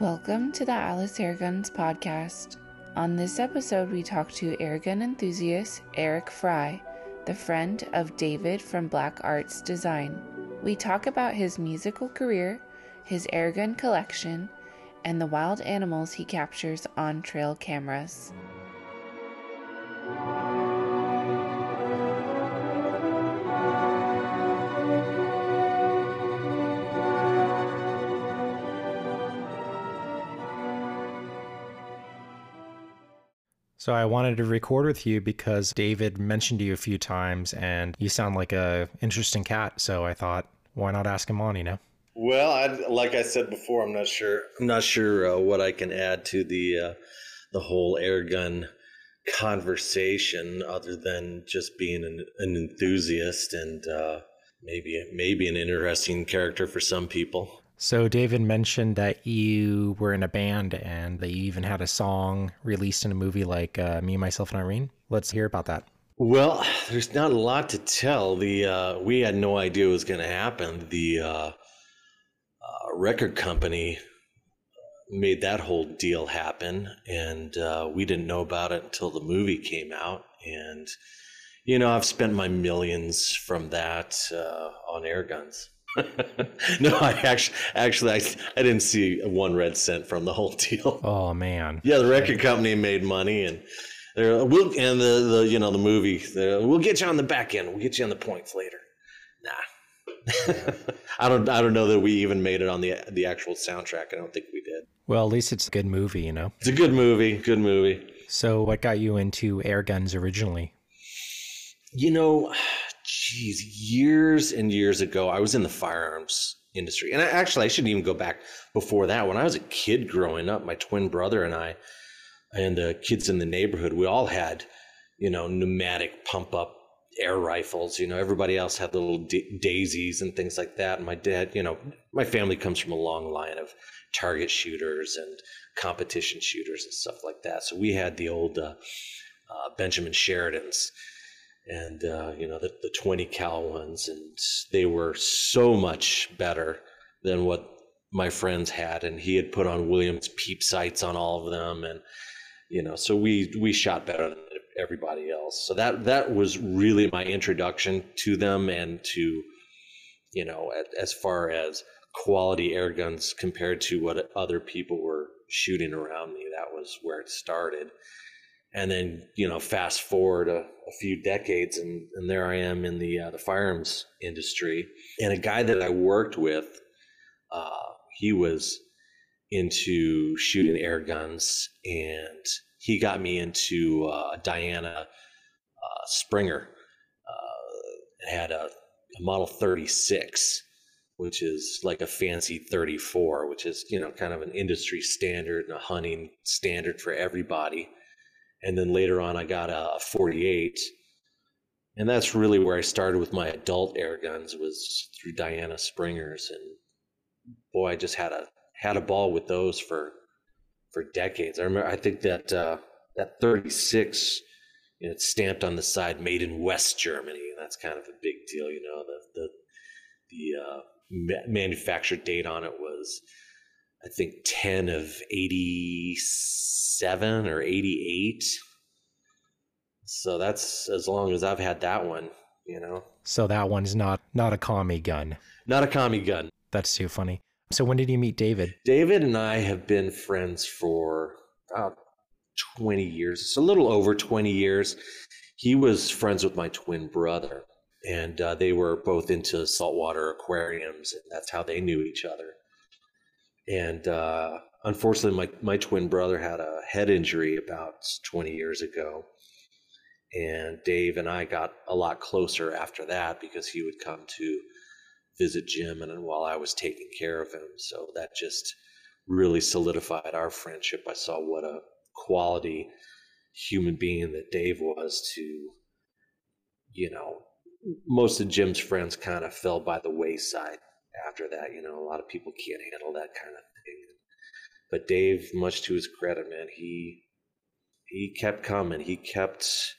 Welcome to the Alice Airguns podcast. On this episode, we talk to airgun enthusiast Eric Fry, the friend of David from Black Arts Design. We talk about his musical career, his airgun collection, and the wild animals he captures on trail cameras. So I wanted to record with you because David mentioned you a few times and you sound like a interesting cat. So I thought, why not ask him on, you know? Well, I, like I said before, I'm not sure. I'm not sure uh, what I can add to the uh, the whole air gun conversation, other than just being an, an enthusiast and uh, maybe maybe an interesting character for some people. So David mentioned that you were in a band and that you even had a song released in a movie like uh, Me, Myself, and Irene. Let's hear about that. Well, there's not a lot to tell. The uh, we had no idea it was going to happen. The uh, uh, record company made that whole deal happen, and uh, we didn't know about it until the movie came out. And you know, I've spent my millions from that uh, on air guns. no, I actually, actually, I, I didn't see one red cent from the whole deal. Oh man. Yeah, the record company made money, and they're we'll and the, the you know the movie. We'll get you on the back end. We'll get you on the points later. Nah, I don't. I don't know that we even made it on the the actual soundtrack. I don't think we did. Well, at least it's a good movie, you know. It's a good movie. Good movie. So, what got you into air guns originally? You know, geez, years and years ago, I was in the firearms industry. And I, actually, I shouldn't even go back before that. When I was a kid growing up, my twin brother and I, and the kids in the neighborhood, we all had, you know, pneumatic pump up air rifles. You know, everybody else had little daisies and things like that. And my dad, you know, my family comes from a long line of target shooters and competition shooters and stuff like that. So we had the old uh, uh, Benjamin Sheridans and uh, you know the, the 20 cal ones and they were so much better than what my friends had and he had put on williams peep sights on all of them and you know so we we shot better than everybody else. So that that was really my introduction to them and to you know as far as quality air guns compared to what other people were shooting around me that was where it started and then you know fast forward a, a few decades and, and there i am in the uh, the firearms industry. And a guy that i worked with uh, he was into shooting air guns and he got me into uh, diana uh, springer uh, had a, a model 36 which is like a fancy 34 which is you know kind of an industry standard and a hunting standard for everybody and then later on I got a 48 and that's really where I started with my adult air guns was through Diana Springers. And boy I just had a had a ball with those for for decades. I remember I think that uh, that 36 you know, it's stamped on the side made in West Germany. And that's kind of a big deal you know the the the uh, manufactured date on it was I think 10 of 87 or 88. So that's as long as I've had that one, you know. So that one's not not a commie gun. Not a commie gun. That's too funny. So when did you meet David? David and I have been friends for about 20 years. It's a little over 20 years. He was friends with my twin brother, and uh, they were both into saltwater aquariums, and that's how they knew each other and uh, unfortunately, my my twin brother had a head injury about 20 years ago, and Dave and I got a lot closer after that because he would come to visit Jim, and while I was taking care of him, so that just really solidified our friendship. I saw what a quality human being that Dave was to, you know, most of Jim's friends kind of fell by the wayside after that. You know, a lot of people can't handle that kind of thing. But Dave, much to his credit, man, he he kept coming. He kept,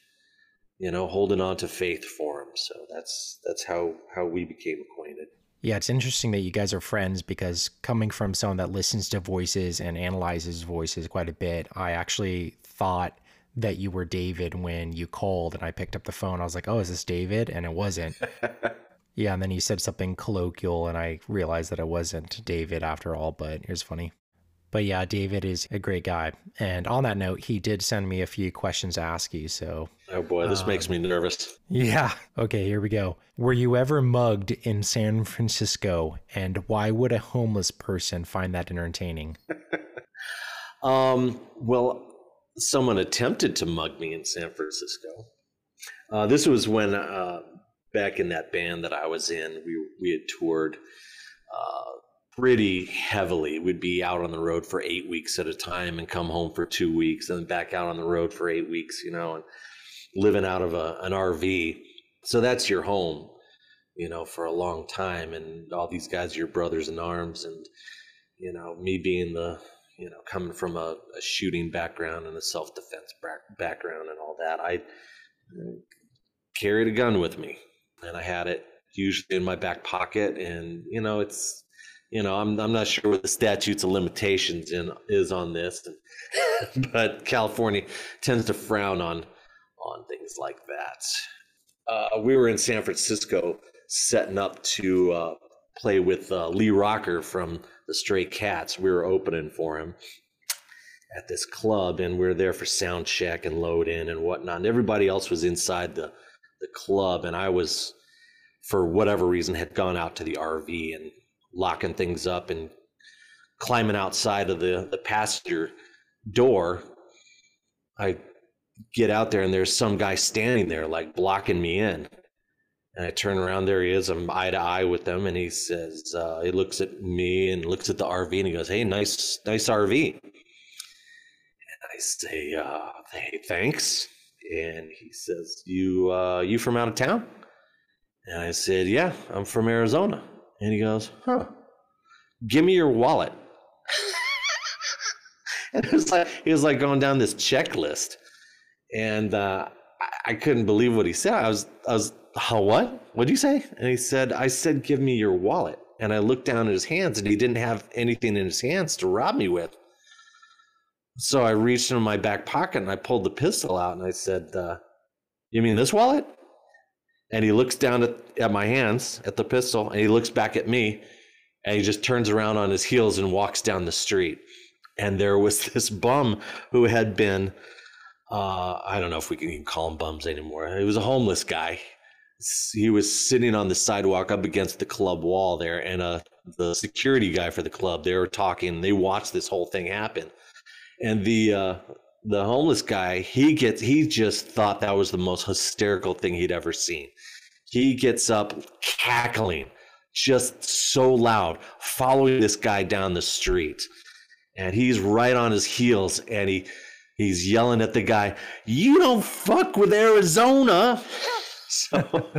you know, holding on to faith for him. So that's that's how how we became acquainted. Yeah, it's interesting that you guys are friends because coming from someone that listens to voices and analyzes voices quite a bit, I actually thought that you were David when you called and I picked up the phone. I was like, oh, is this David? And it wasn't. yeah, and then you said something colloquial and I realized that it wasn't David after all, but it was funny. But yeah, David is a great guy. And on that note, he did send me a few questions to ask you. So, oh boy, this um, makes me nervous. Yeah. Okay, here we go. Were you ever mugged in San Francisco? And why would a homeless person find that entertaining? um, well, someone attempted to mug me in San Francisco. Uh, this was when, uh, back in that band that I was in, we, we had toured uh, pretty heavily. We'd be out on the road for eight weeks at a time and come home for two weeks and back out on the road for eight weeks, you know, and living out of a, an RV. So that's your home, you know, for a long time. And all these guys are your brothers in arms. And, you know, me being the you know, coming from a, a shooting background and a self defense background and all that, I uh, carried a gun with me, and I had it usually in my back pocket. And you know, it's you know, I'm I'm not sure what the statutes of limitations in is on this, but California tends to frown on on things like that. Uh, we were in San Francisco setting up to uh, play with uh, Lee Rocker from the Stray Cats. We were opening for him at this club, and we were there for sound check and load in and whatnot. And everybody else was inside the the club, and I was, for whatever reason, had gone out to the RV and locking things up and climbing outside of the the passenger door. I get out there and there's some guy standing there like blocking me in and I turn around, there he is. I'm eye to eye with him, and he says, uh, he looks at me and looks at the RV, and he goes, "Hey, nice, nice RV." And I say, uh, "Hey, thanks." And he says, "You, uh, you from out of town?" And I said, "Yeah, I'm from Arizona." And he goes, "Huh? Give me your wallet." and it was like he was like going down this checklist, and uh, I, I couldn't believe what he said. I was, I was how what? What did you say? And he said, I said, give me your wallet. And I looked down at his hands and he didn't have anything in his hands to rob me with. So I reached into my back pocket and I pulled the pistol out and I said, uh, You mean this wallet? And he looks down at, at my hands, at the pistol, and he looks back at me and he just turns around on his heels and walks down the street. And there was this bum who had been, uh, I don't know if we can even call him bums anymore. He was a homeless guy he was sitting on the sidewalk up against the club wall there, and uh, the security guy for the club they were talking. They watched this whole thing happen, and the uh, the homeless guy he gets he just thought that was the most hysterical thing he'd ever seen. He gets up cackling, just so loud, following this guy down the street, and he's right on his heels, and he he's yelling at the guy, "You don't fuck with Arizona." So,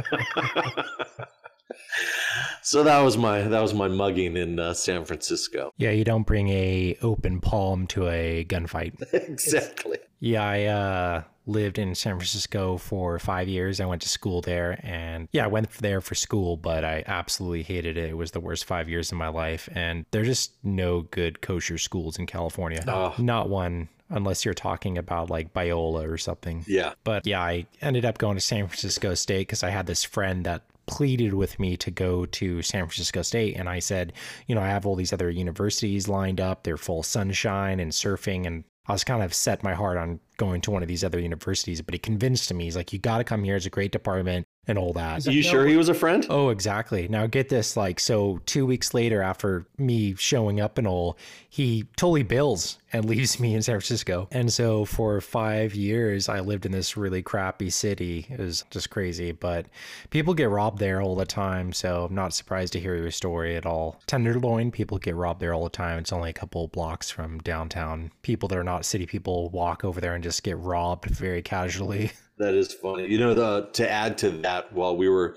so that was my that was my mugging in uh, San Francisco. Yeah, you don't bring a open palm to a gunfight. exactly. Yeah, I uh, lived in San Francisco for five years. I went to school there, and yeah, I went there for school, but I absolutely hated it. It was the worst five years of my life, and there's just no good kosher schools in California. Oh. Not one unless you're talking about like Biola or something. Yeah. But yeah, I ended up going to San Francisco State because I had this friend that pleaded with me to go to San Francisco State. And I said, you know, I have all these other universities lined up. They're full sunshine and surfing. And I was kind of set my heart on going to one of these other universities, but he convinced me. He's like, you got to come here. It's a great department and all that. Are you sure he was a friend? Oh, exactly. Now get this, like, so two weeks later after me showing up and all, he totally bills and leaves me in San Francisco. And so for five years, I lived in this really crappy city. It was just crazy, but people get robbed there all the time. So I'm not surprised to hear your story at all. Tenderloin, people get robbed there all the time. It's only a couple blocks from downtown. People that are not city people walk over there and just get robbed very casually. That is funny. You know, the, to add to that, while we were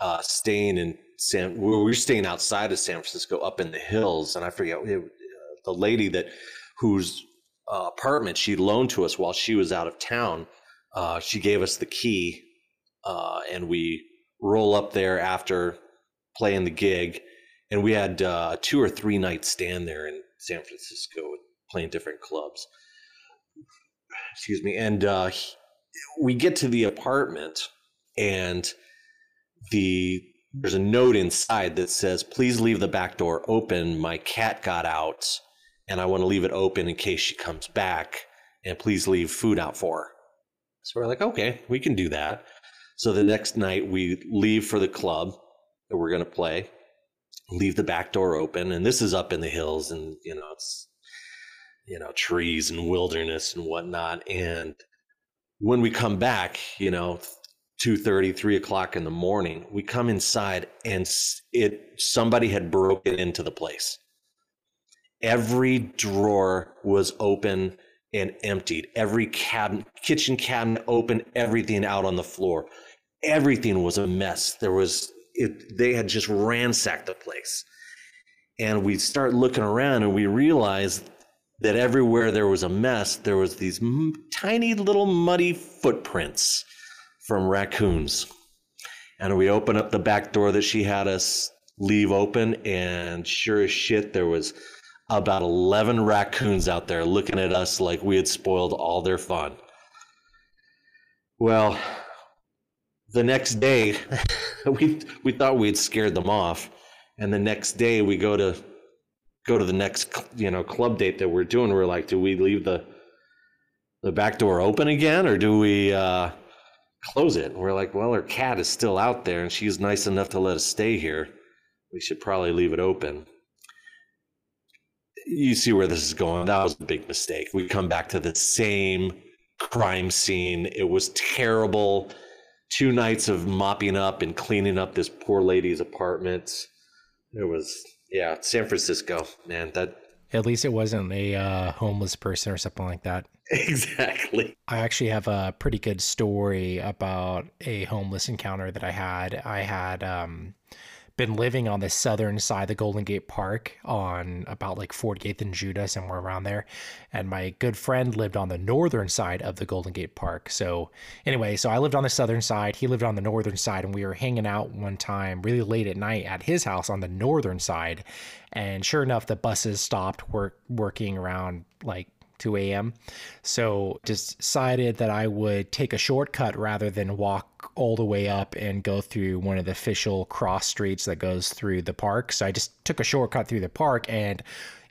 uh, staying in San, we were staying outside of San Francisco, up in the hills, and I forget it, uh, the lady that whose uh, apartment she loaned to us while she was out of town. Uh, she gave us the key, uh, and we roll up there after playing the gig, and we had uh, a two or three night stand there in San Francisco, playing different clubs. Excuse me, and uh, we get to the apartment, and the there's a note inside that says, "Please leave the back door open. My cat got out, and I want to leave it open in case she comes back. And please leave food out for her." So we're like, "Okay, we can do that." So the next night we leave for the club that we're going to play, leave the back door open, and this is up in the hills, and you know it's you know trees and wilderness and whatnot. And when we come back, you know, 2.30 3 o'clock in the morning we come inside and it somebody had broken into the place. Every drawer was open and emptied. Every cabinet kitchen cabinet open everything out on the floor. Everything was a mess. There was it, they had just ransacked the place. And we start looking around and we realize that everywhere there was a mess there was these m- tiny little muddy footprints from raccoons. And we open up the back door that she had us leave open, and sure as shit, there was about 11 raccoons out there looking at us like we had spoiled all their fun. Well, the next day, we we thought we'd scared them off, and the next day we go to go to the next you know club date that we're doing. We're like, do we leave the the back door open again, or do we uh, close it. And we're like, well, her cat is still out there and she's nice enough to let us stay here. We should probably leave it open. You see where this is going. That was a big mistake. We come back to the same crime scene. It was terrible. Two nights of mopping up and cleaning up this poor lady's apartment. It was, yeah, San Francisco, man. That at least it wasn't a uh, homeless person or something like that. Exactly. I actually have a pretty good story about a homeless encounter that I had. I had um, been living on the southern side of the Golden Gate Park on about like 48th and Judah, somewhere around there. And my good friend lived on the northern side of the Golden Gate Park. So, anyway, so I lived on the southern side, he lived on the northern side, and we were hanging out one time really late at night at his house on the northern side. And sure enough, the buses stopped work, working around like 2 a.m. So decided that I would take a shortcut rather than walk all the way up and go through one of the official cross streets that goes through the park. So I just took a shortcut through the park and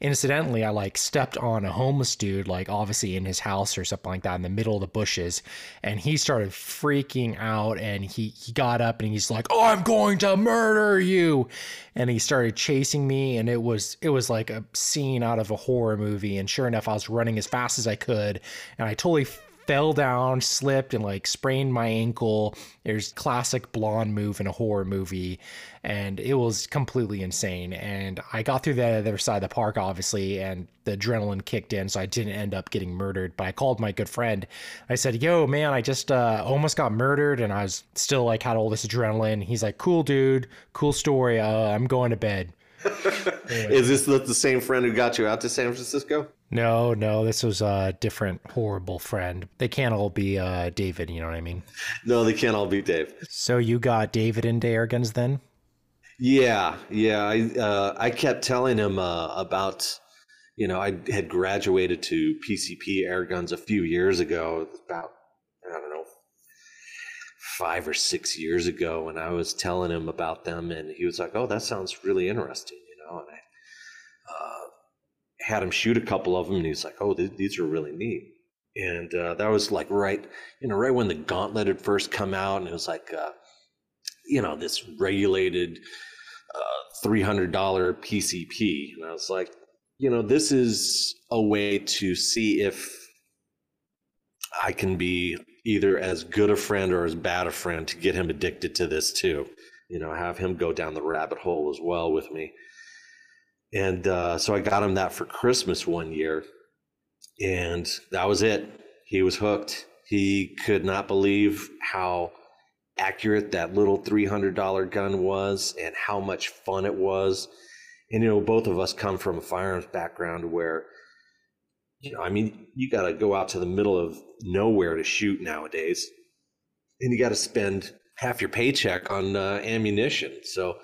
incidentally, I like stepped on a homeless dude, like obviously in his house or something like that, in the middle of the bushes, and he started freaking out. And he he got up and he's like, "Oh, I'm going to murder you!" And he started chasing me, and it was it was like a scene out of a horror movie. And sure enough, I was running as fast as I could, and I totally fell down, slipped, and like sprained my ankle. There's classic blonde move in a horror movie, and it was completely insane. And I got through the other side of the park, obviously, and the adrenaline kicked in, so I didn't end up getting murdered. But I called my good friend. I said, "Yo, man, I just uh, almost got murdered, and I was still like had all this adrenaline." He's like, "Cool, dude, cool story. Uh, I'm going to bed." anyway. Is this the, the same friend who got you out to San Francisco? No, no, this was a different horrible friend. They can't all be uh, David, you know what I mean? No, they can't all be Dave. So you got David into air guns then? Yeah, yeah. I uh, I kept telling him uh, about, you know, I had graduated to PCP air guns a few years ago, about I don't know, five or six years ago, and I was telling him about them, and he was like, "Oh, that sounds really interesting," you know, and I had him shoot a couple of them, and he's like, "Oh, th- these are really neat." And uh, that was like right, you know, right when the Gauntlet had first come out, and it was like, uh, you know, this regulated uh, three hundred dollar PCP, and I was like, you know, this is a way to see if I can be either as good a friend or as bad a friend to get him addicted to this too. You know, have him go down the rabbit hole as well with me. And uh, so I got him that for Christmas one year. And that was it. He was hooked. He could not believe how accurate that little $300 gun was and how much fun it was. And, you know, both of us come from a firearms background where, you know, I mean, you got to go out to the middle of nowhere to shoot nowadays. And you got to spend half your paycheck on uh, ammunition. So,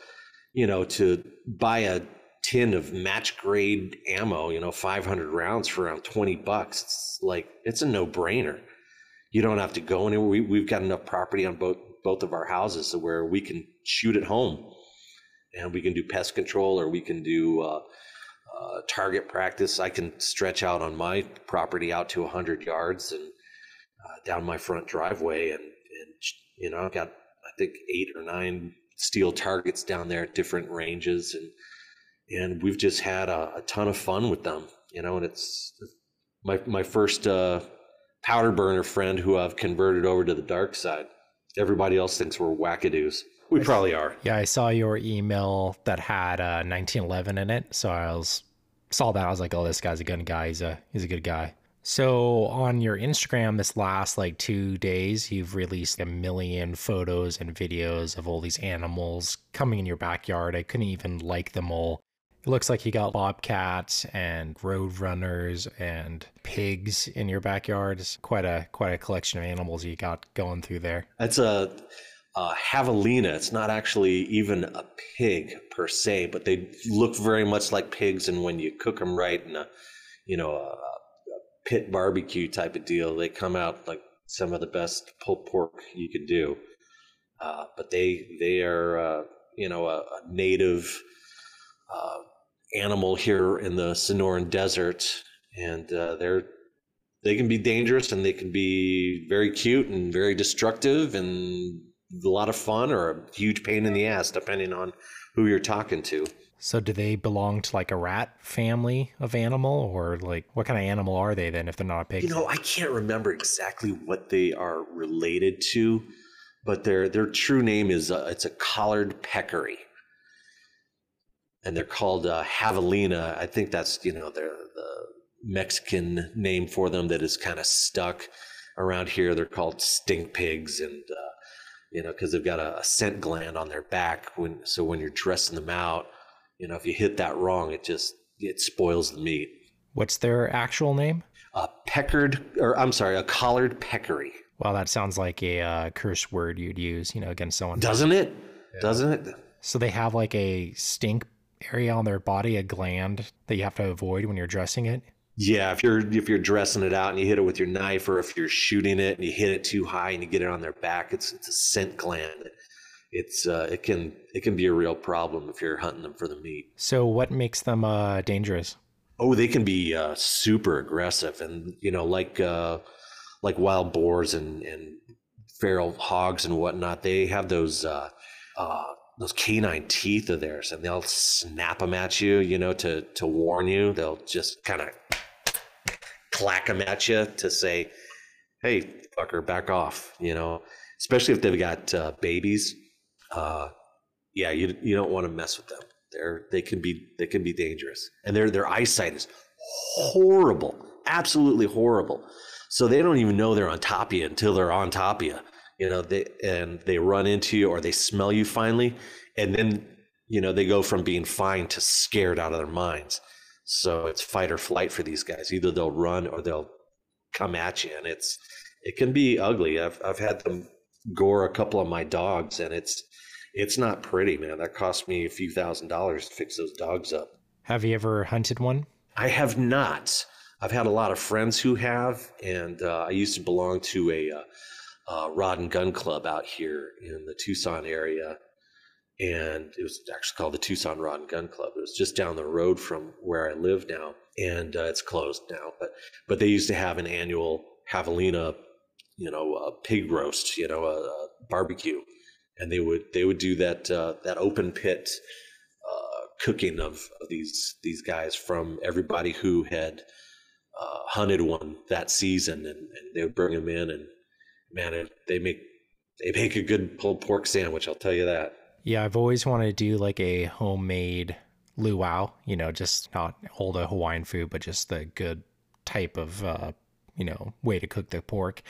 you know, to buy a tin of match grade ammo, you know, 500 rounds for around 20 bucks. It's like, it's a no brainer. You don't have to go anywhere. We, we've got enough property on both, both of our houses where we can shoot at home and we can do pest control or we can do uh, uh, target practice. I can stretch out on my property out to 100 yards and uh, down my front driveway. And, and, you know, I've got, I think, eight or nine steel targets down there at different ranges. And, and we've just had a, a ton of fun with them, you know, and it's my, my first uh, powder burner friend who I've converted over to the dark side. Everybody else thinks we're wackadoos. We probably are. Yeah, I saw your email that had uh, 1911 in it, so I was saw that I was like, oh, this guy's a good guy. He's a he's a good guy. So on your Instagram, this last like two days, you've released a million photos and videos of all these animals coming in your backyard. I couldn't even like them all. Looks like you got bobcats and roadrunners and pigs in your backyard. It's quite a quite a collection of animals you got going through there. That's a, a javelina. It's not actually even a pig per se, but they look very much like pigs. And when you cook them right in a, you know, a, a pit barbecue type of deal, they come out like some of the best pulled pork you can do. Uh, but they they are uh, you know a, a native uh, animal here in the Sonoran Desert, and uh, they're they can be dangerous and they can be very cute and very destructive and a lot of fun or a huge pain in the ass depending on who you're talking to. So do they belong to like a rat family of animal or like what kind of animal are they then if they're not a pig? You know, I can't remember exactly what they are related to, but their their true name is uh, it's a collared peccary and they're called uh, javelina. I think that's you know the Mexican name for them that is kind of stuck around here. They're called stink pigs, and uh, you know because they've got a, a, scent gland on their back. When so when you're dressing them out, you know if you hit that wrong, it just it spoils the meat. What's their actual name? A peckered, or I'm sorry, a collared peccary. Well, that sounds like a uh, curse word you'd use, you know, against someone. Doesn't it? Yeah. Doesn't it? So they have like a stink area on their body, a gland that you have to avoid when you're dressing it? Yeah, if you're if you're dressing it out and you hit it with your knife, or if you're shooting it and you hit it too high and you get it on their back, it's it's a scent gland. It's uh, it can it can be a real problem if you're hunting them for the meat. So, what makes them uh, dangerous? Oh, they can be uh, super aggressive, and you know, like uh, like wild boars and and feral hogs and whatnot. They have those uh, uh, those canine teeth of theirs and they'll snap them at you, you know, to, to warn you. They'll just kind of clack them at you to say, hey, fucker, back off, you know, especially if they've got uh, babies. Uh, yeah, you, you don't want to mess with them. They're, they can be, they can be dangerous and their, their eyesight is horrible, absolutely horrible. So they don't even know they're on top of you until they're on top of you you know they and they run into you or they smell you finally and then you know they go from being fine to scared out of their minds. So it's fight or flight for these guys. Either they'll run or they'll come at you and it's it can be ugly. I've i've had them gore a couple of my dogs and it's it's not pretty man. That cost me a few thousand dollars to fix those dogs up. Have you ever hunted one? I have not. I've had a lot of friends who have and uh, i used to belong to a uh, uh, rod and gun club out here in the Tucson area. And it was actually called the Tucson Rod and Gun Club. It was just down the road from where I live now, and uh, it's closed now. But but they used to have an annual javelina, you know, a pig roast, you know, a, a, barbecue, and they would they would do that uh, that open pit uh, cooking of, of, these these guys from everybody who had uh, hunted one that season, and, and they would bring them in and man, it, they make they make a good pulled pork sandwich. I'll tell you that. Yeah, I've always wanted to do like a homemade luau. You know, just not all the Hawaiian food, but just the good type of uh, you know way to cook the pork.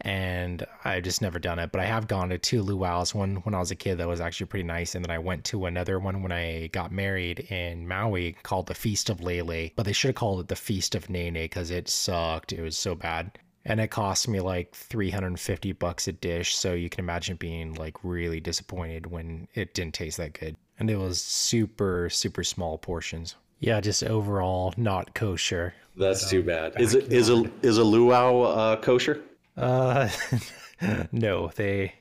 And I've just never done it, but I have gone to two luau's. One when I was a kid that was actually pretty nice, and then I went to another one when I got married in Maui called the Feast of Lele. But they should have called it the Feast of Nene because it sucked. It was so bad and it cost me like 350 bucks a dish so you can imagine being like really disappointed when it didn't taste that good And it was super, super small portions. Yeah, just overall not kosher. That's too bad. Is it is a is a luau uh, kosher? Uh, no, they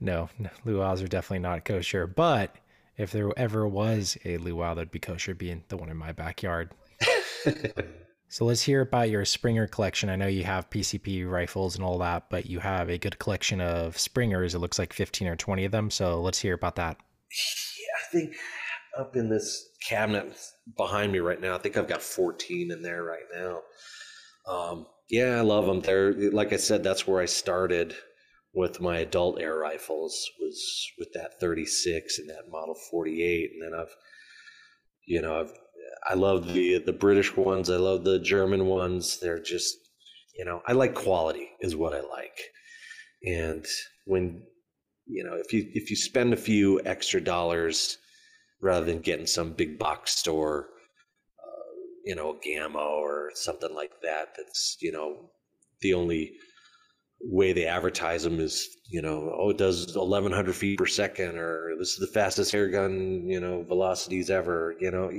no, no luau's are definitely not kosher. But if there ever was a luau that'd be kosher, being the one in my backyard. so let's hear about your Springer collection. I know you have PCP rifles and all that, but you have a good collection of Springers. It looks like fifteen or twenty of them. So let's hear about that. Yeah, I think up in this cabinet behind me right now, I think I've got fourteen in there right now. Um, yeah, I love them. They're like I said, that's where I started with my adult air rifles was with that 36 and that model 48 and then I've you know I've I love the the British ones I love the German ones they're just you know I like quality is what I like and when you know if you if you spend a few extra dollars rather than getting some big box store uh, you know a Gamo or something like that that's you know the only way they advertise them is, you know, oh, it does 1100 feet per second, or this is the fastest air gun, you know, velocities ever, you know.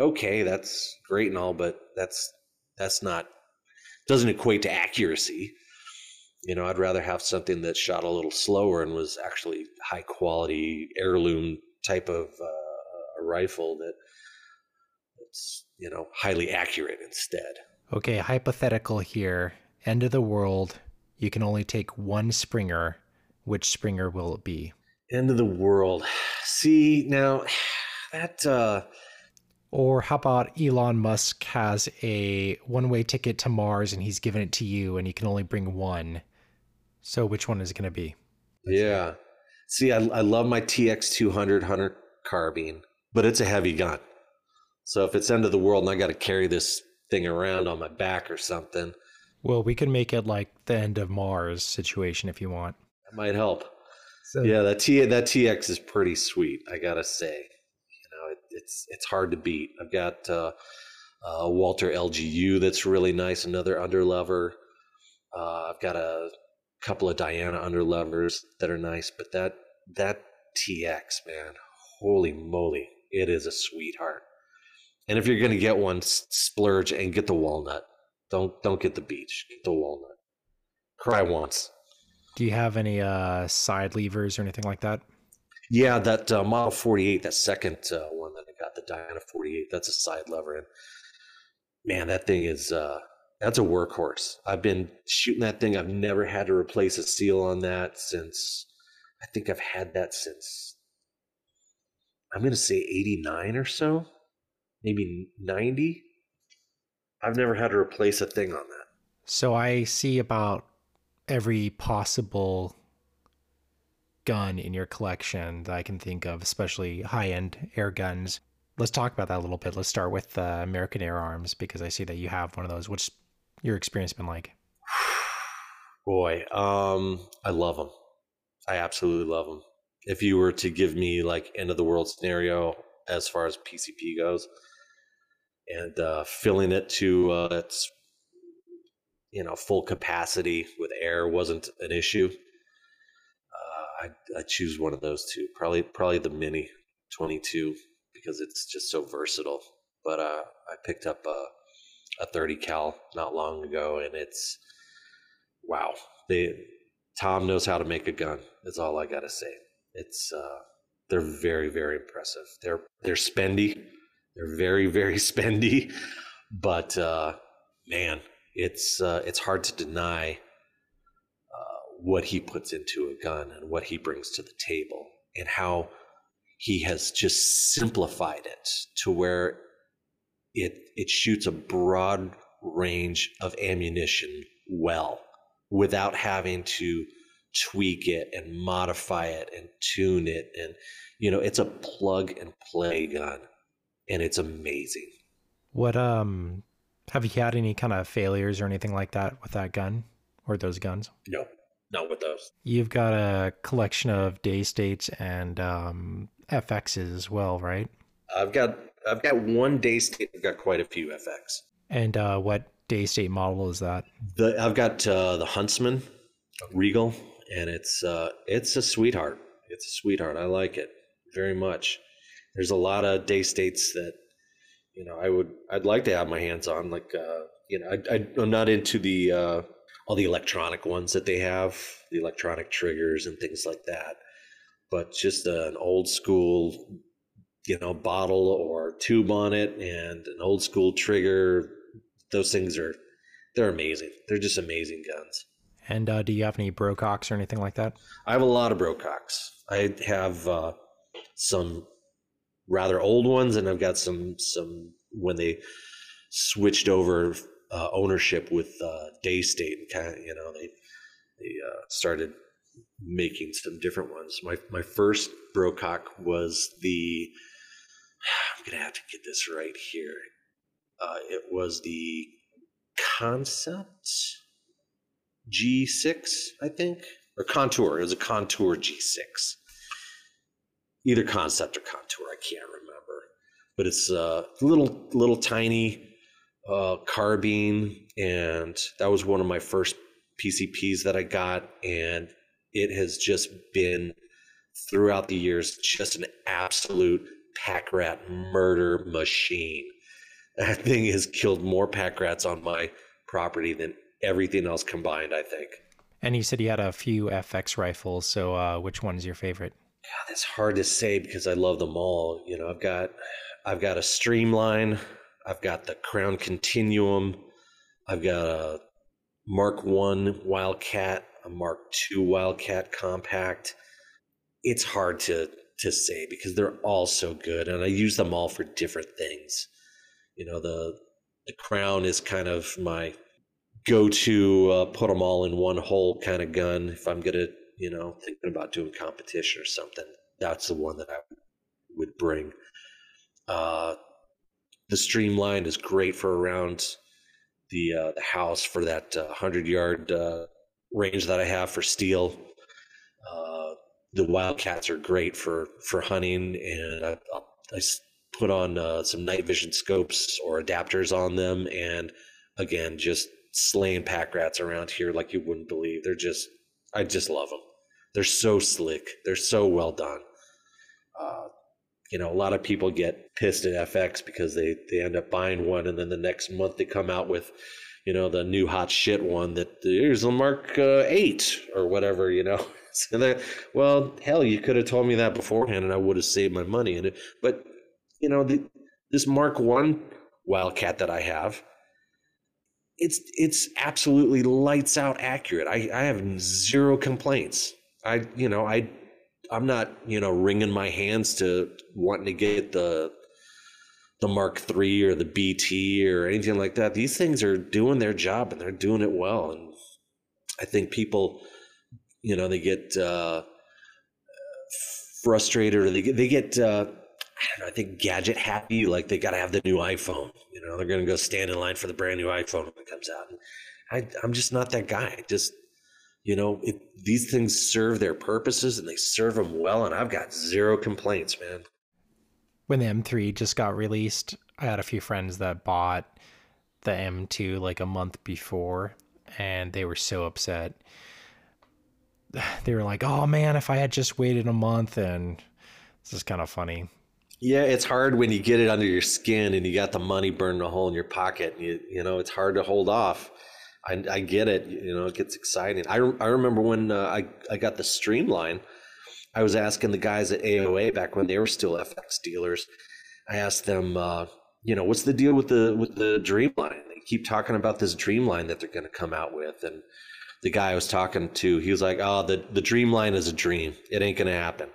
Okay, that's great and all, but that's that's not doesn't equate to accuracy. You know, I'd rather have something that shot a little slower and was actually high quality heirloom type of uh, a rifle that it's you know highly accurate instead. Okay, hypothetical here. End of the world you can only take one Springer. Which Springer will it be? End of the world. See, now that. Uh... Or how about Elon Musk has a one way ticket to Mars and he's given it to you and you can only bring one? So which one is it going to be? Yeah. See, I, I love my TX 200 Hunter carbine, but it's a heavy gun. So if it's end of the world and I got to carry this thing around on my back or something, well, we can make it like the end of Mars situation if you want. That might help. So, yeah, that T that TX is pretty sweet. I gotta say, you know, it, it's it's hard to beat. I've got uh, uh, Walther LGU that's really nice, another underlever. Uh, I've got a couple of Diana underlevers that are nice, but that that TX man, holy moly, it is a sweetheart. And if you're gonna get one, splurge and get the walnut. Don't don't get the beech. Get the walnut. Cry once. Do you have any uh, side levers or anything like that? Yeah, that uh, Model 48, that second uh, one that the Diana 48, that's a side lever. And man, that thing is, uh, that's a workhorse. I've been shooting that thing. I've never had to replace a seal on that since, I think I've had that since, I'm going to say 89 or so, maybe 90. I've never had to replace a thing on that. So I see about every possible gun in your collection that I can think of, especially high end air guns. Let's talk about that a little bit. Let's start with uh, American Air Arms because I see that you have one of those. What's your experience been like? Boy, um, I love them. I absolutely love them. If you were to give me like end of the world scenario as far as PCP goes, and uh, filling it to uh, its you know full capacity with air wasn't an issue. Uh, I I choose one of those two. Probably probably the Mini 22 because it's just so versatile. But uh, I picked up a a 30 cal not long ago, and it's wow. They Tom knows how to make a gun. That's all I gotta say. It's uh, they're very very impressive. They're they're spendy they're very, very spendy, but uh, man, it's uh, it's hard to deny uh, what he puts into a gun and what he brings to the table, and how he has just simplified it to where it it shoots a broad range of ammunition well without having to tweak it and modify it and tune it and you know it's a plug and play gun and it's amazing. What um have you had any kind of failures or anything like that with that gun or those guns? No, not with those. You've got a collection of Daystates and um, FXs as well, right? I've got I've got one Daystate. I've got quite a few FX. And uh, what Daystate model is that? The I've got uh, the Huntsman Regal, and it's uh, it's a sweetheart. It's a sweetheart. I like it very much there's a lot of Daystates that you know I would I'd like to have my hands on. Like uh, you know I, I am not into the uh, all the electronic ones that they have, the electronic triggers and things like that. But just an old school, you know, bottle or tube on it and an old school trigger. Those things are they're amazing. They're just amazing guns. And uh, do you have any Brococks or anything like that? I have a lot of Brococks. I have uh, some rather old ones, and I've got some some when they switched over uh, ownership with uh, Daystate, and kind of you know they they uh, started making some different ones. My my first Brocock was the I'm gonna have to get this right here. Uh, it was the Concept G6, I think, or Contour. It was a Contour G6. Either Concept or Contour, I can't remember. But it's a little, little tiny uh, carbine, and that was one of my first PCPs that I got, and it has just been throughout the years just an absolute pack rat murder machine. That thing has killed more pack rats on my property than everything else combined, I think. And you said you had a few FX rifles. So uh, which one is your favorite? God, that's hard to say because I love them all. You know, I've got I've got a Streamline, I've got the Crown Continuum, I've got a Mark One Wildcat, a Mark Two Wildcat Compact. It's hard to to say because they're all so good, and I use them all for different things. You know, the the Crown is kind of my go to uh, put them all in one hole kind of gun. If I'm gonna, you know, thinking about doing competition or something, that's the one that I would bring. Uh, the streamline is great for around the uh, the house for that uh, hundred yard uh, range that I have for steel. Uh, the wildcats are great for for hunting, and I, I put on uh, some night vision scopes or adapters on them, and again, just slaying pack rats around here like you wouldn't believe. They're just, I just love them. They're so slick. They're so well done. You know, a lot of people get pissed at FX because they they end up buying one, and then the next month they come out with, you know, the new hot shit one that here's a Mark uh, Eight or whatever. You know, so that well, hell, you could have told me that beforehand, and I would have saved my money it. But you know, the, this Mark One Wildcat that I have it's it's absolutely lights out accurate. I, I have zero complaints. I you know I I'm not you know wringing my hands to wanting to get the the Mark three or the BT or anything like that. These things are doing their job and they're doing it well. And I think people, you know, they get uh, frustrated or they get they get uh, I don't know, I think gadget happy, like they got to have the new iPhone. You know, they're going to go stand in line for the brand new iPhone when it comes out. And I, I'm just not that guy. Just, you know, it, these things serve their purposes and they serve them well. And I've got zero complaints, man. When the M3 just got released, I had a few friends that bought the M2 like a month before and they were so upset. They were like, oh man, if I had just waited a month and this is kind of funny yeah, it's hard when you get it under your skin and you got the money burning a hole in your pocket. And you, you know, it's hard to hold off. I, I get it. You know, it gets exciting. I, I remember when uh, I, I got the Streamline, I was asking the guys at AOA back when they were still FX dealers. I asked them, uh, you know, what's the deal with the with the Dreamline? They keep talking about this Dreamline that they're going to come out with, and the guy I was talking to, he was like, "Oh, the the Dreamline is a dream. It ain't going to happen."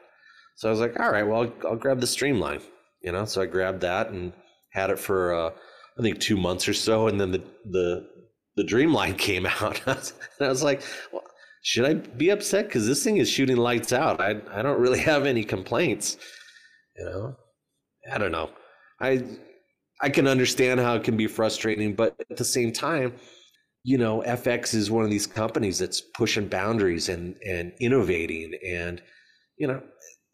So I was like, all right, well, I'll, I'll grab the Streamline, you know. So I grabbed that and had it for uh, I think two months or so, and then the the the Dreamline came out, and I was like, well, should I be upset because this thing is shooting lights out? I I don't really have any complaints, you know. I don't know. I I can understand how it can be frustrating, but at the same time, you know, FX is one of these companies that's pushing boundaries and and innovating and you know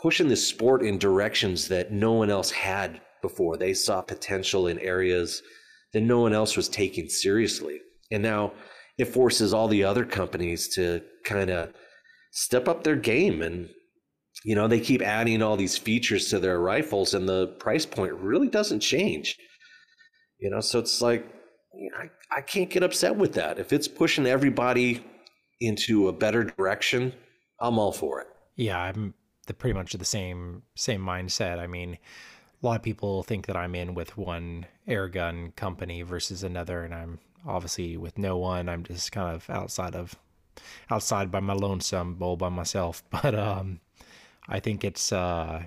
pushing the sport in directions that no one else had before. They saw potential in areas that no one else was taking seriously. And now it forces all the other companies to kind of step up their game. And you know, they keep adding all these features to their rifles and the price point really doesn't change. You know, so it's like, I, I can't get upset with that. If it's pushing everybody into a better direction, I'm all for it. Yeah, I'm the pretty much the same same mindset. I mean, a lot of people think that I'm in with one airgun company versus another, and I'm obviously with no one. I'm just kind of outside of outside by my lonesome, all by myself. But um, I think it's uh,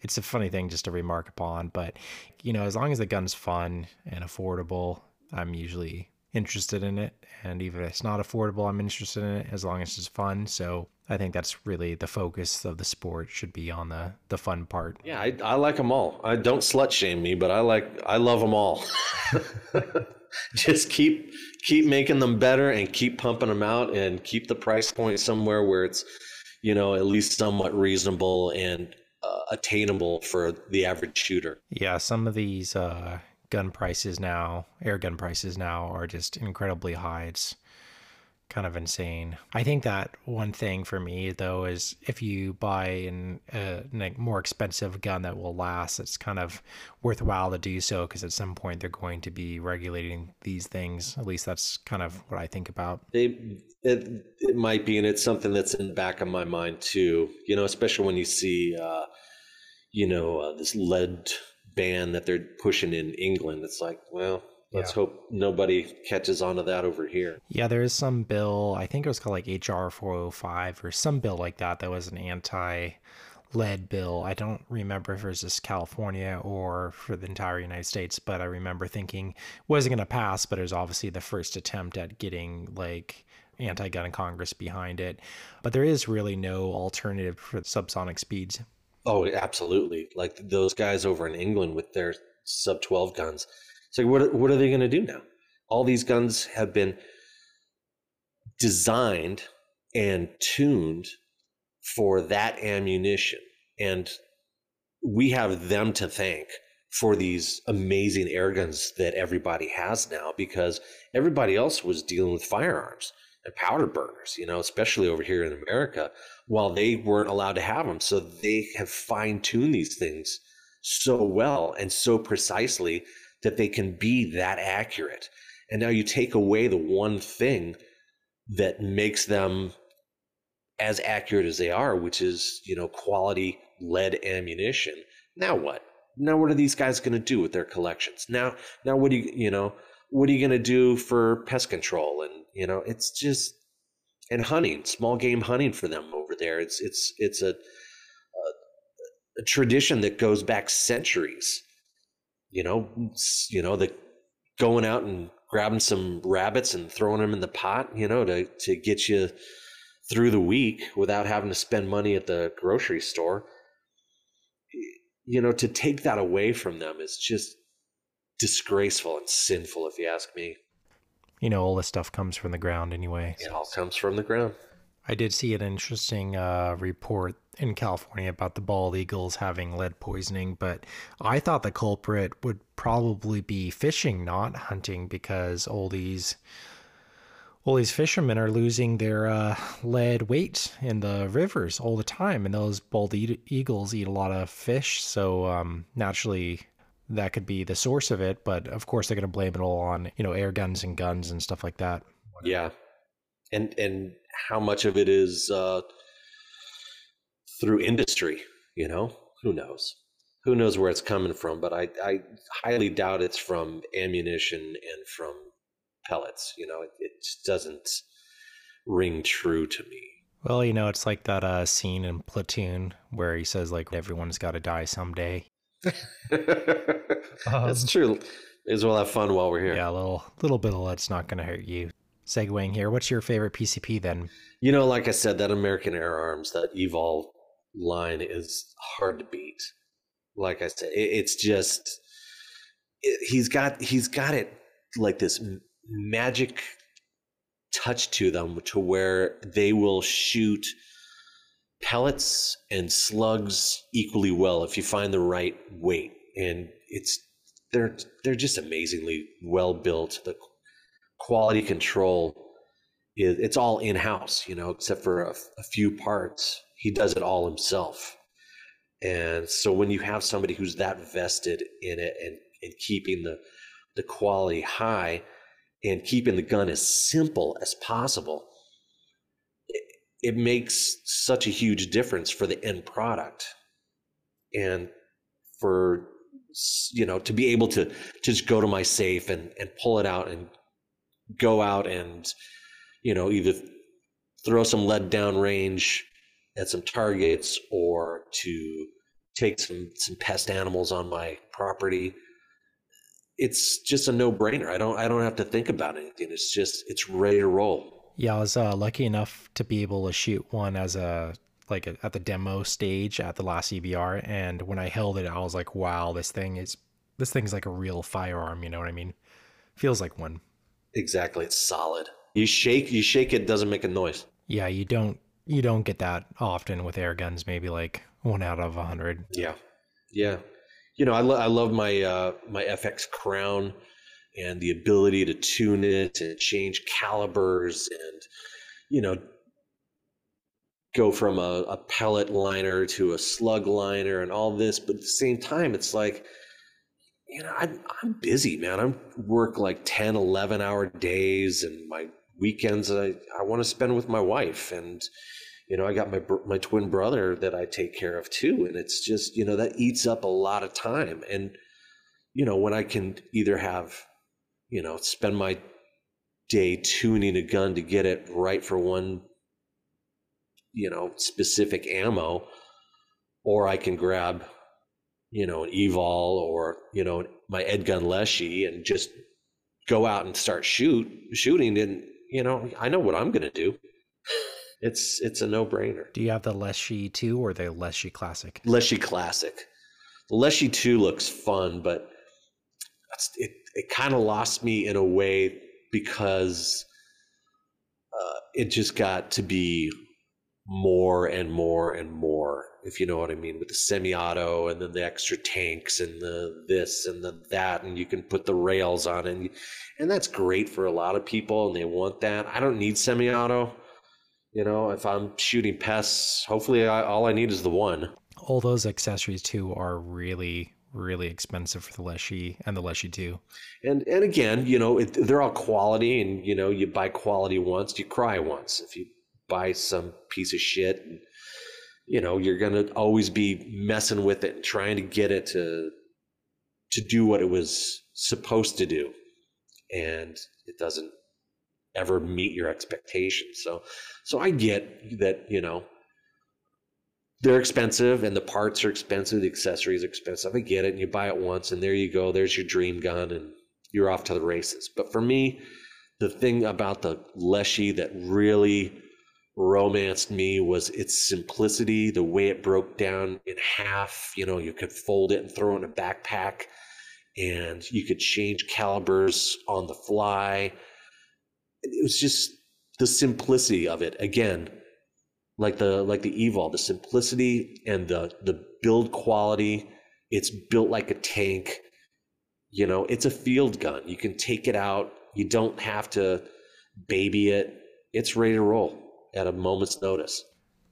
it's a funny thing just to remark upon. But you know, as long as the gun's fun and affordable, I'm usually interested in it. And even if it's not affordable, I'm interested in it as long as it's fun. So I think that's really the focus of the sport should be on the the fun part. Yeah, I, I like them all. I don't slut shame me, but I like I love them all. Just keep keep making them better and keep pumping them out and keep the price point somewhere where it's you know at least somewhat reasonable and uh, attainable for the average shooter. Yeah, some of these uh, gun prices now, air gun prices now, are just incredibly high. It's kind of insane. I think that one thing for me though is if you buy an, a more expensive gun that will last, it's kind of worthwhile to do so because at some point they're going to be regulating these things. At least that's kind of what I think about. They it it might be, and it's something that's in the back of my mind too. You know, especially when you see, uh, you know, uh, this lead ban that they're pushing in England. It's like, well, Let's yeah. hope nobody catches on to that over here. Yeah, there is some bill, I think it was called like HR 405 or some bill like that that was an anti lead bill. I don't remember if it was just California or for the entire United States, but I remember thinking it wasn't going to pass, but it was obviously the first attempt at getting like anti-gun Congress behind it. But there is really no alternative for subsonic speeds. Oh, absolutely. Like those guys over in England with their sub 12 guns so what what are they going to do now? All these guns have been designed and tuned for that ammunition, and we have them to thank for these amazing air guns that everybody has now because everybody else was dealing with firearms and powder burners, you know, especially over here in America, while they weren't allowed to have them. So they have fine tuned these things so well and so precisely that they can be that accurate. And now you take away the one thing that makes them as accurate as they are, which is, you know, quality lead ammunition. Now what? Now what are these guys going to do with their collections? Now, now what do you, you know, what are you going to do for pest control? And, you know, it's just, and hunting, small game hunting for them over there. It's, it's, it's a, a, a tradition that goes back centuries you know, you know, the going out and grabbing some rabbits and throwing them in the pot, you know, to to get you through the week without having to spend money at the grocery store. You know, to take that away from them is just disgraceful and sinful, if you ask me. You know, all this stuff comes from the ground anyway. It all comes from the ground. I did see an interesting uh, report in California about the bald eagles having lead poisoning, but I thought the culprit would probably be fishing, not hunting, because all these all these fishermen are losing their uh, lead weight in the rivers all the time, and those bald e- eagles eat a lot of fish, so um, naturally that could be the source of it. But of course, they're going to blame it all on you know air guns and guns and stuff like that. Yeah, and and how much of it is uh, through industry you know? Who knows? Who knows where it's coming from but I, I highly doubt it's from ammunition and from pellets you know? It, it just doesn't ring true to me. Well you know it's like that uh, scene in platoon where he says like everyone's got to die someday. That's um, true as well have fun while we're here. Yeah a little little bit of that's not going to hurt you. Segwaying here, what's your favorite PCP then? You know, like I said, that American Air Arms, that Evol line is hard to beat. Like I said, it, it's just it, he's got he's got it like this magic touch to them to where they will shoot pellets and slugs equally well if you find the right weight. And it's they're they're just amazingly well built. The quality control is it's all in house, you know, except for a, a few parts He does it all himself. And so when you have somebody who's that vested in it and, and keeping the the quality high and keeping the gun as simple as possible, it, it makes such a huge difference for the end product. And for you know to be able to, just go to my safe and and pull it out and go out and you know either throw some lead down range at some targets or to take some some pest animals on my property it's just a no-brainer i don't i don't have to think about anything it's just it's ready to roll yeah i was uh, lucky enough to be able to shoot one as a like a, at the demo stage at the last EBR, and when I held it, I was like, "Wow, this thing is this thing's like a real firearm." You know what I mean? Feels like one. Exactly, it's solid. You shake, you shake it, doesn't make a noise. Yeah, you don't you don't get that often with air guns. Maybe like one out of a hundred. Yeah, yeah. You know, I, lo- I love my uh, my FX Crown and the ability to tune it and change calibers and you know go from a, a pellet liner to a slug liner and all this but at the same time it's like you know I'm, I'm busy man i work like 10 11 hour days and my weekends i, I want to spend with my wife and you know i got my my twin brother that i take care of too and it's just you know that eats up a lot of time. And you know when i can either have you know spend my day tuning a gun to get it right for one you know specific ammo or i can grab you know an evol or you know my edgun leshy and just go out and start shoot shooting and you know i know what i'm going to do it's it's a no-brainer do you have the leshy 2 or the leshy classic leshy classic the leshy 2 looks fun but it it kind of lost me in a way because uh, it just got to be more and more and more, if you know what I mean, with the semi-auto and then the extra tanks and the this and the that, and you can put the rails on it, and, and that's great for a lot of people, and they want that. I don't need semi-auto. You know, if I'm shooting pests, hopefully I, all I need is the one. All those accessories too are really really expensive for the Leshy and the Leshy 2. And and again, you know, it, they're all quality, and you know, you buy quality once, you cry once. If you buy some piece of shit. And, you know, you're going to always be messing with it and trying to get it to to do what it was supposed to do. And it doesn't ever meet your expectations. So so I get that, you know, they're expensive and the parts are expensive, the accessories are expensive. I get it. And you buy it once and there you go. There's your dream gun and you're off to the races. But for me, the thing about the Leshy that really romanced me was its simplicity, the way it broke down in half. You know, you could fold it and throw it in a backpack, and you could change calibers on the fly. It was just the simplicity of it. Again, like the like the Evol, the simplicity and the the build quality. It's built like a tank. You know, it's a field gun. You can take it out. You don't have to baby it. It's ready to roll at a moment's notice.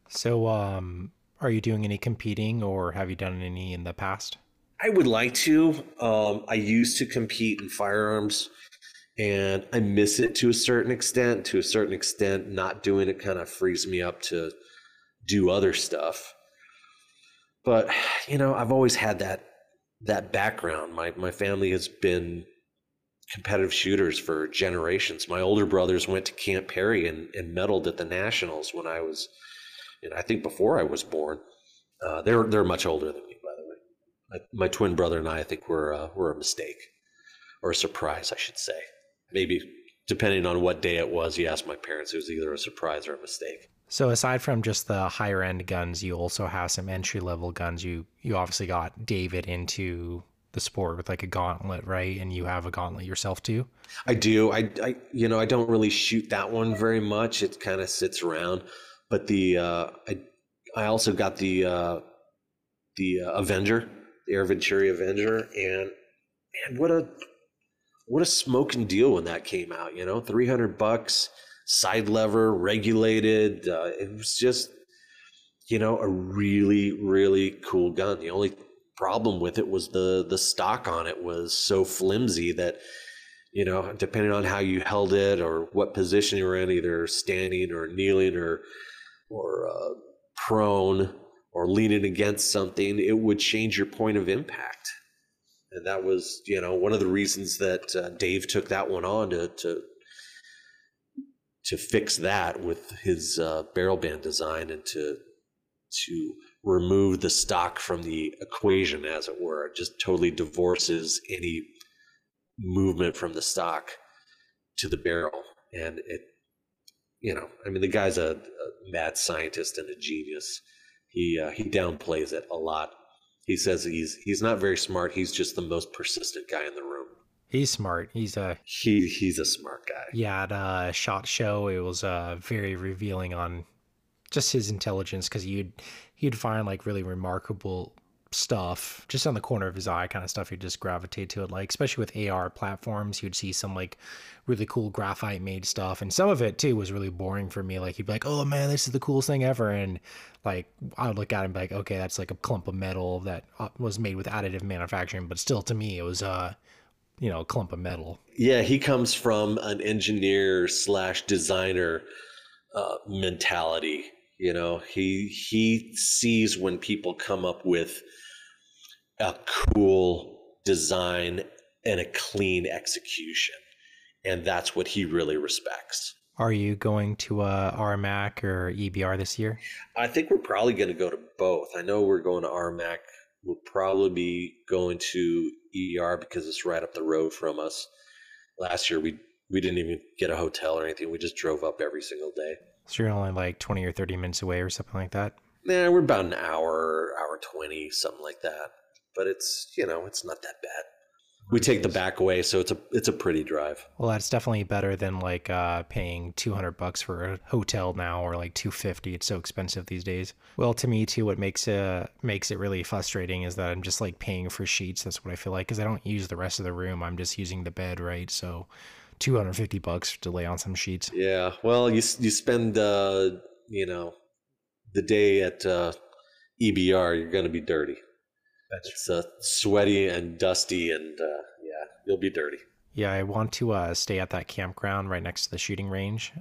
So, um, are you doing any competing or have you done any in the past? I would like to. Um, I used to compete in firearms and I miss it to a certain extent. To a certain extent, not doing it kind of frees me up to do other stuff. But, you know, I've always had that that background. My my family has been competitive shooters for generations. My older brothers went to Camp Perry and, and medaled at the nationals when I was, you know, I think before I was born. Uh, they're they're much older than me, by the way. My, my twin brother and I, I think, were uh, were a mistake or a surprise, I should say. Maybe depending on what day it was, you asked my parents, it was either a surprise or a mistake. So aside from just the higher end guns, you also have some entry level guns. You you obviously got David into the sport with like a gauntlet, right? And you have a gauntlet yourself too. I do. I, I you know, I don't really shoot that one very much. It kind of sits around. But the uh, I I also got the uh, the uh, Avenger, the Air Venturi Avenger, and and what a what a smoking deal when that came out. You know, three hundred bucks, side lever, regulated. Uh, it was just you know, a really, really cool gun. The only problem with it was the the stock on it was so flimsy that you know, depending on how you held it or what position you were in, either standing or kneeling or or uh, prone or leaning against something, it would change your point of impact. And that was, you know, one of the reasons that uh, Dave took that one on to to to fix that with his uh, barrel band design and to to remove the stock from the equation, as it were. It just totally divorces any movement from the stock to the barrel, and it, you know, I mean, the guy's a, a mad scientist and a genius. He uh, he downplays it a lot. He says he's he's not very smart. He's just the most persistent guy in the room. He's smart. He's a he he's a smart guy. Yeah, at a shot show, it was uh, very revealing on just his intelligence because you'd he'd find like really remarkable stuff just on the corner of his eye kind of stuff he'd just gravitate to it like especially with ar platforms you'd see some like really cool graphite made stuff and some of it too was really boring for me like he'd be like oh man this is the coolest thing ever and like i would look at him like okay that's like a clump of metal that uh, was made with additive manufacturing but still to me it was uh you know a clump of metal. Yeah he comes from an engineer slash designer uh, mentality you know, he he sees when people come up with a cool design and a clean execution, and that's what he really respects. Are you going to uh, RMAC or EBR this year? I think we're probably going to go to both. I know we're going to RMAC. We'll probably be going to ER because it's right up the road from us. Last year we we didn't even get a hotel or anything. We just drove up every single day. So you're only like 20 or 30 minutes away or something like that? Yeah, we're about an hour, hour 20, something like that. But it's, you know, it's not that bad. We take the back way, so it's a it's a pretty drive. Well, that's definitely better than like uh, paying two hundred bucks for a hotel now, or like two fifty. It's so expensive these days. Well, to me too, what makes it makes it really frustrating is that I'm just like paying for sheets. That's what I feel like because I don't use the rest of the room. I'm just using the bed, right? So 250 bucks to lay on some sheets. Yeah. Well, you you spend uh, you know, the day at uh, EBR, you're going to be dirty. That's it's uh, sweaty and dusty and uh, yeah, you'll be dirty. Yeah, I want to uh, stay at that campground right next to the shooting range.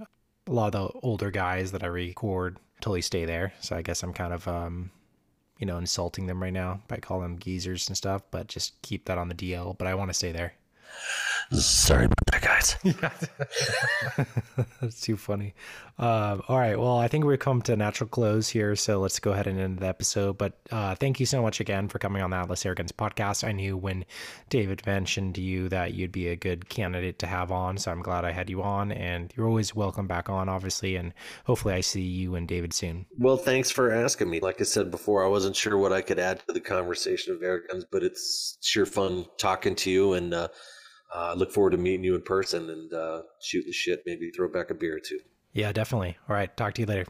A lot of the older guys that I record totally stay there, so I guess I'm kind of um, you know, insulting them right now by calling them geezers and stuff, but just keep that on the DL. But I want to stay there. Sorry about that, guys. That's too funny. Um, all right. Well, I think we've come to natural close here. So let's go ahead and end the episode. But uh, thank you so much again for coming on the Atlas Airguns podcast. I knew when David mentioned to you that you'd be a good candidate to have on. So I'm glad I had you on. And you're always welcome back on, obviously. And hopefully I see you and David soon. Well, thanks for asking me. Like I said before, I wasn't sure what I could add to the conversation of airguns, but it's sure fun talking to you. And, uh, I uh, look forward to meeting you in person and uh, shoot the shit. Maybe throw back a beer or two. Yeah, definitely. All right. Talk to you later.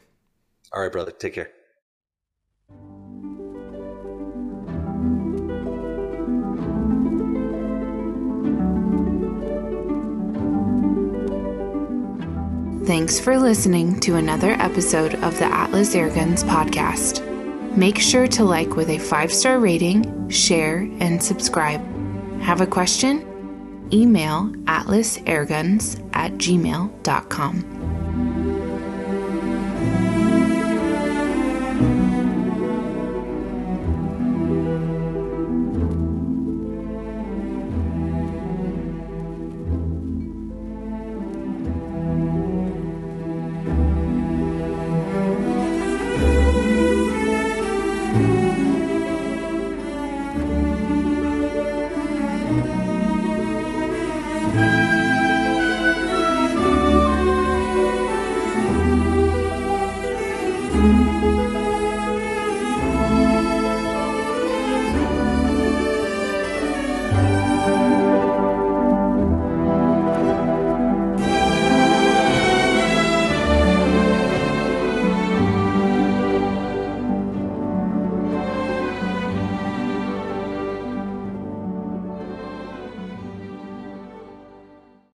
All right, brother. Take care. Thanks for listening to another episode of the Atlas Airguns podcast. Make sure to like with a five star rating, share, and subscribe. Have a question? Email atlasairguns at gmail.com.